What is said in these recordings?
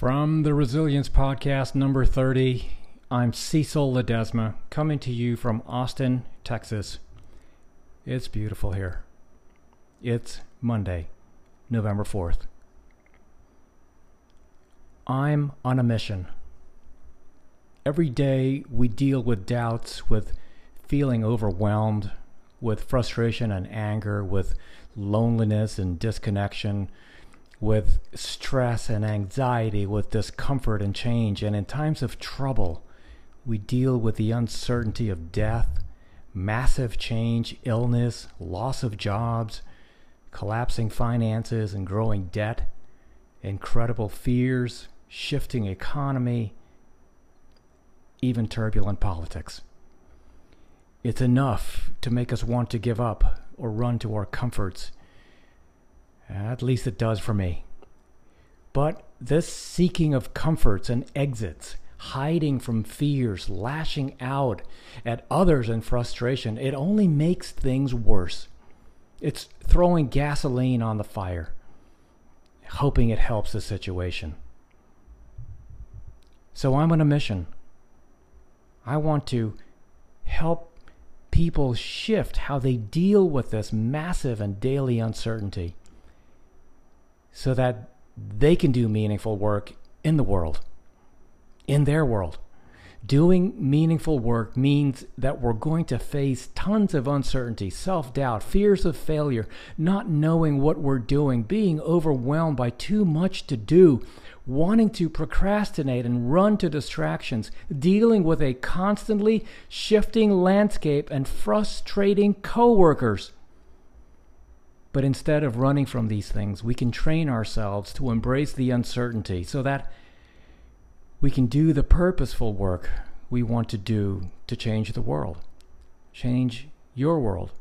From the Resilience Podcast number 30, I'm Cecil Ledesma coming to you from Austin, Texas. It's beautiful here. It's Monday, November 4th. I'm on a mission. Every day we deal with doubts, with feeling overwhelmed, with frustration and anger, with loneliness and disconnection with stress and anxiety, with discomfort and change. And in times of trouble, we deal with the uncertainty of death, massive change, illness, loss of jobs, collapsing finances and growing debt, incredible fears, shifting economy, even turbulent politics. It's enough to make us want to give up or run to our comforts at least it does for me. But this seeking of comforts and exits, hiding from fears, lashing out at others in frustration, it only makes things worse. It's throwing gasoline on the fire, hoping it helps the situation. So I'm on a mission. I want to help people shift how they deal with this massive and daily uncertainty so that they can do meaningful work in the world, in their world. Doing meaningful work means that we're going to face tons of uncertainty, self doubt, fears of failure, not knowing what we're doing, being overwhelmed by too much to do, wanting to procrastinate and run to distractions, dealing with a constantly shifting landscape and frustrating coworkers. But instead of running from these things, we can train ourselves to embrace the uncertainty so that we can do the purposeful work we want to do to change the world, change your world.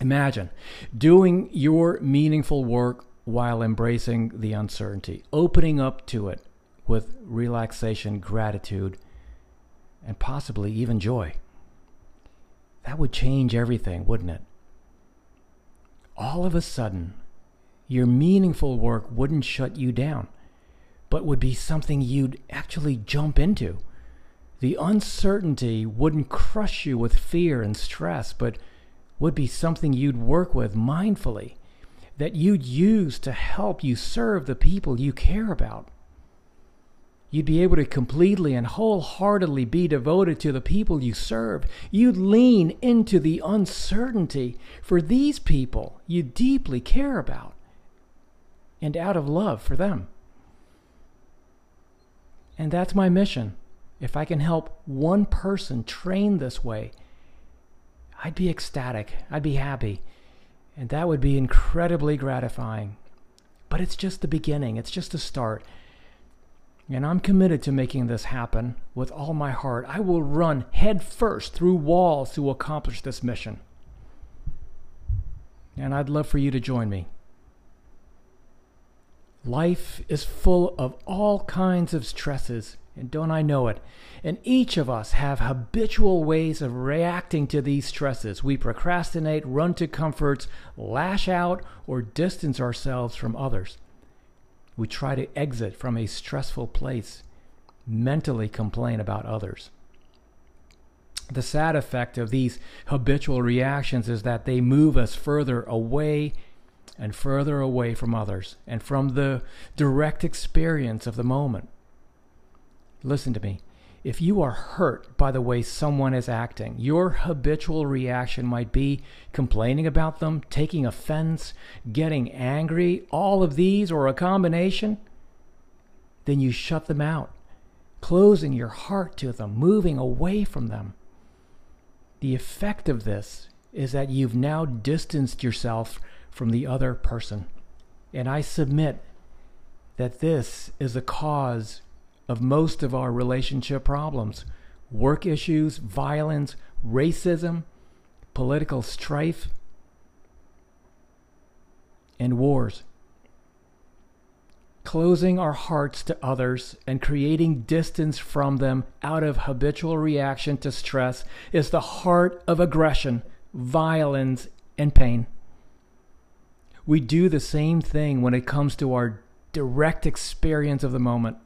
Imagine doing your meaningful work while embracing the uncertainty, opening up to it with relaxation, gratitude, and possibly even joy. That would change everything, wouldn't it? All of a sudden, your meaningful work wouldn't shut you down, but would be something you'd actually jump into. The uncertainty wouldn't crush you with fear and stress, but would be something you'd work with mindfully, that you'd use to help you serve the people you care about you'd be able to completely and wholeheartedly be devoted to the people you serve. You'd lean into the uncertainty for these people you deeply care about and out of love for them. And that's my mission. If I can help one person train this way, I'd be ecstatic. I'd be happy. And that would be incredibly gratifying. But it's just the beginning, it's just a start. And I'm committed to making this happen with all my heart. I will run headfirst through walls to accomplish this mission. And I'd love for you to join me. Life is full of all kinds of stresses, and don't I know it? And each of us have habitual ways of reacting to these stresses. We procrastinate, run to comforts, lash out, or distance ourselves from others. We try to exit from a stressful place, mentally complain about others. The sad effect of these habitual reactions is that they move us further away and further away from others and from the direct experience of the moment. Listen to me. If you are hurt by the way someone is acting, your habitual reaction might be complaining about them, taking offense, getting angry, all of these or a combination. Then you shut them out, closing your heart to them, moving away from them. The effect of this is that you've now distanced yourself from the other person. And I submit that this is the cause of most of our relationship problems work issues, violence, racism, political strife, and wars. Closing our hearts to others and creating distance from them out of habitual reaction to stress is the heart of aggression, violence, and pain. We do the same thing when it comes to our direct experience of the moment.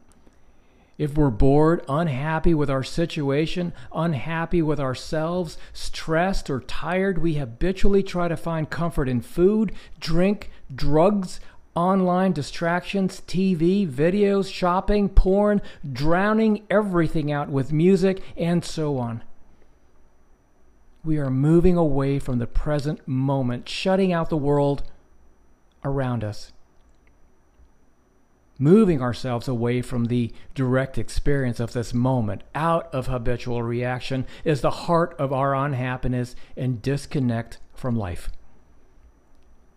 If we're bored, unhappy with our situation, unhappy with ourselves, stressed, or tired, we habitually try to find comfort in food, drink, drugs, online distractions, TV, videos, shopping, porn, drowning everything out with music, and so on. We are moving away from the present moment, shutting out the world around us moving ourselves away from the direct experience of this moment, out of habitual reaction, is the heart of our unhappiness and disconnect from life.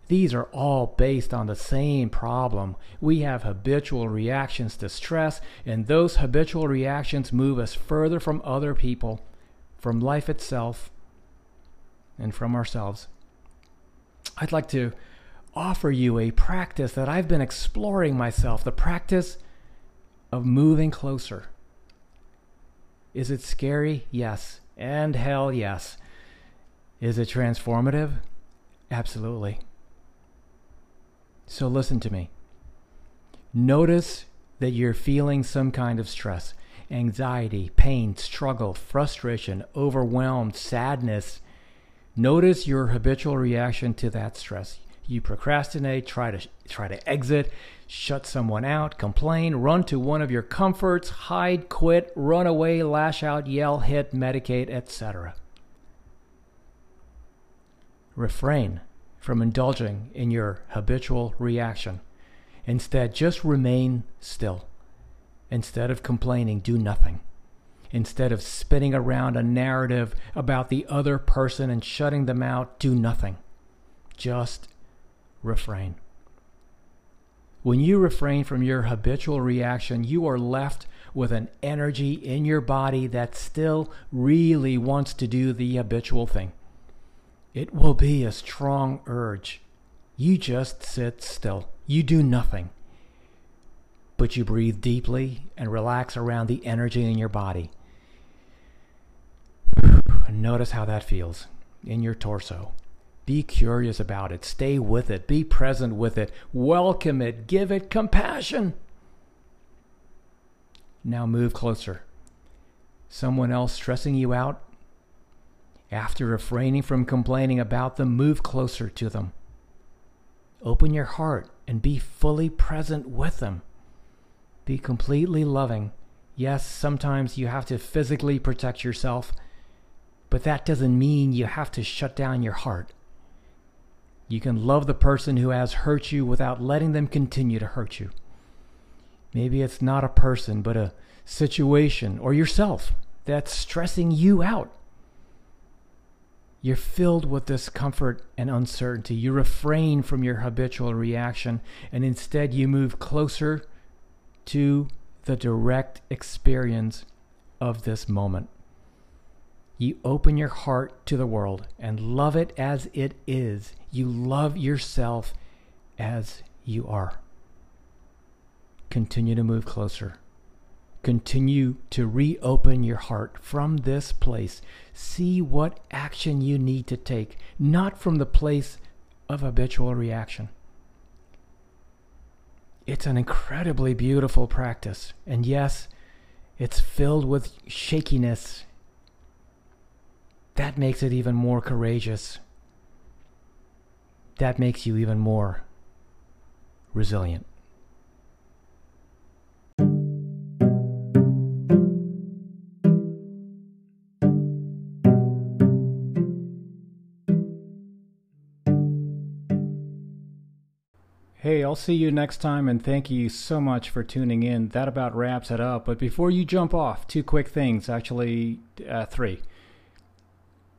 These are all based on the same problem. We have habitual reactions to stress, and those habitual reactions move us further from other people, from life itself, and from ourselves. I'd like to offer you a practice that I've been exploring myself the practice of moving closer. Is it scary? Yes. And hell, yes. Is it transformative? Absolutely. So listen to me. Notice that you're feeling some kind of stress, anxiety, pain, struggle, frustration, overwhelmed, sadness. Notice your habitual reaction to that stress. You procrastinate, try to try to exit, shut someone out, complain, run to one of your comforts, hide, quit, run away, lash out, yell, hit, medicate, etc. Refrain from indulging in your habitual reaction. Instead, just remain still. Instead of complaining, do nothing. Instead of spinning around a narrative about the other person and shutting them out, do nothing. Just refrain. When you refrain from your habitual reaction, you are left with an energy in your body that still really wants to do the habitual thing. It will be a strong urge. You just sit still. You do nothing. But you breathe deeply and relax around the energy in your body. Notice how that feels in your torso. Be curious about it. Stay with it. Be present with it. Welcome it. Give it compassion. Now move closer. Someone else stressing you out? After refraining from complaining about them, move closer to them. Open your heart and be fully present with them. Be completely loving. Yes, sometimes you have to physically protect yourself, but that doesn't mean you have to shut down your heart. You can love the person who has hurt you without letting them continue to hurt you. Maybe it's not a person, but a situation or yourself that's stressing you out. You're filled with discomfort and uncertainty. You refrain from your habitual reaction and instead you move closer to the direct experience of this moment you open your heart to the world and love it as it is. You love yourself as you are. Continue to move closer. Continue to reopen your heart from this place. See what action you need to take, not from the place of habitual reaction. It's an incredibly beautiful practice. And yes, it's filled with shakiness that makes it even more courageous. That makes you even more resilient. Hey, I'll see you next time, and thank you so much for tuning in. That about wraps it up. But before you jump off, two quick things actually, uh, three.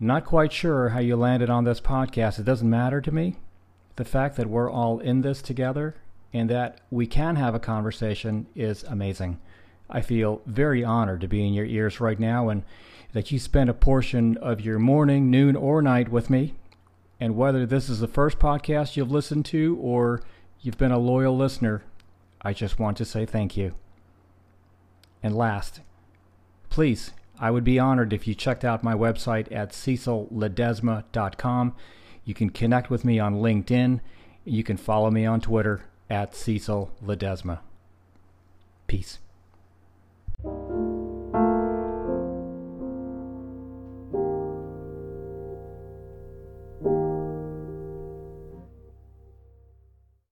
not quite sure how you landed on this podcast. It doesn't matter to me. The fact that we're all in this together and that we can have a conversation is amazing. I feel very honored to be in your ears right now and that you spent a portion of your morning, noon, or night with me. And whether this is the first podcast you've listened to or you've been a loyal listener, I just want to say thank you. And last, please, I would be honored if you checked out my website at cecilledesma.com. You can connect with me on LinkedIn. You can follow me on Twitter at Cecil Ledesma. Peace.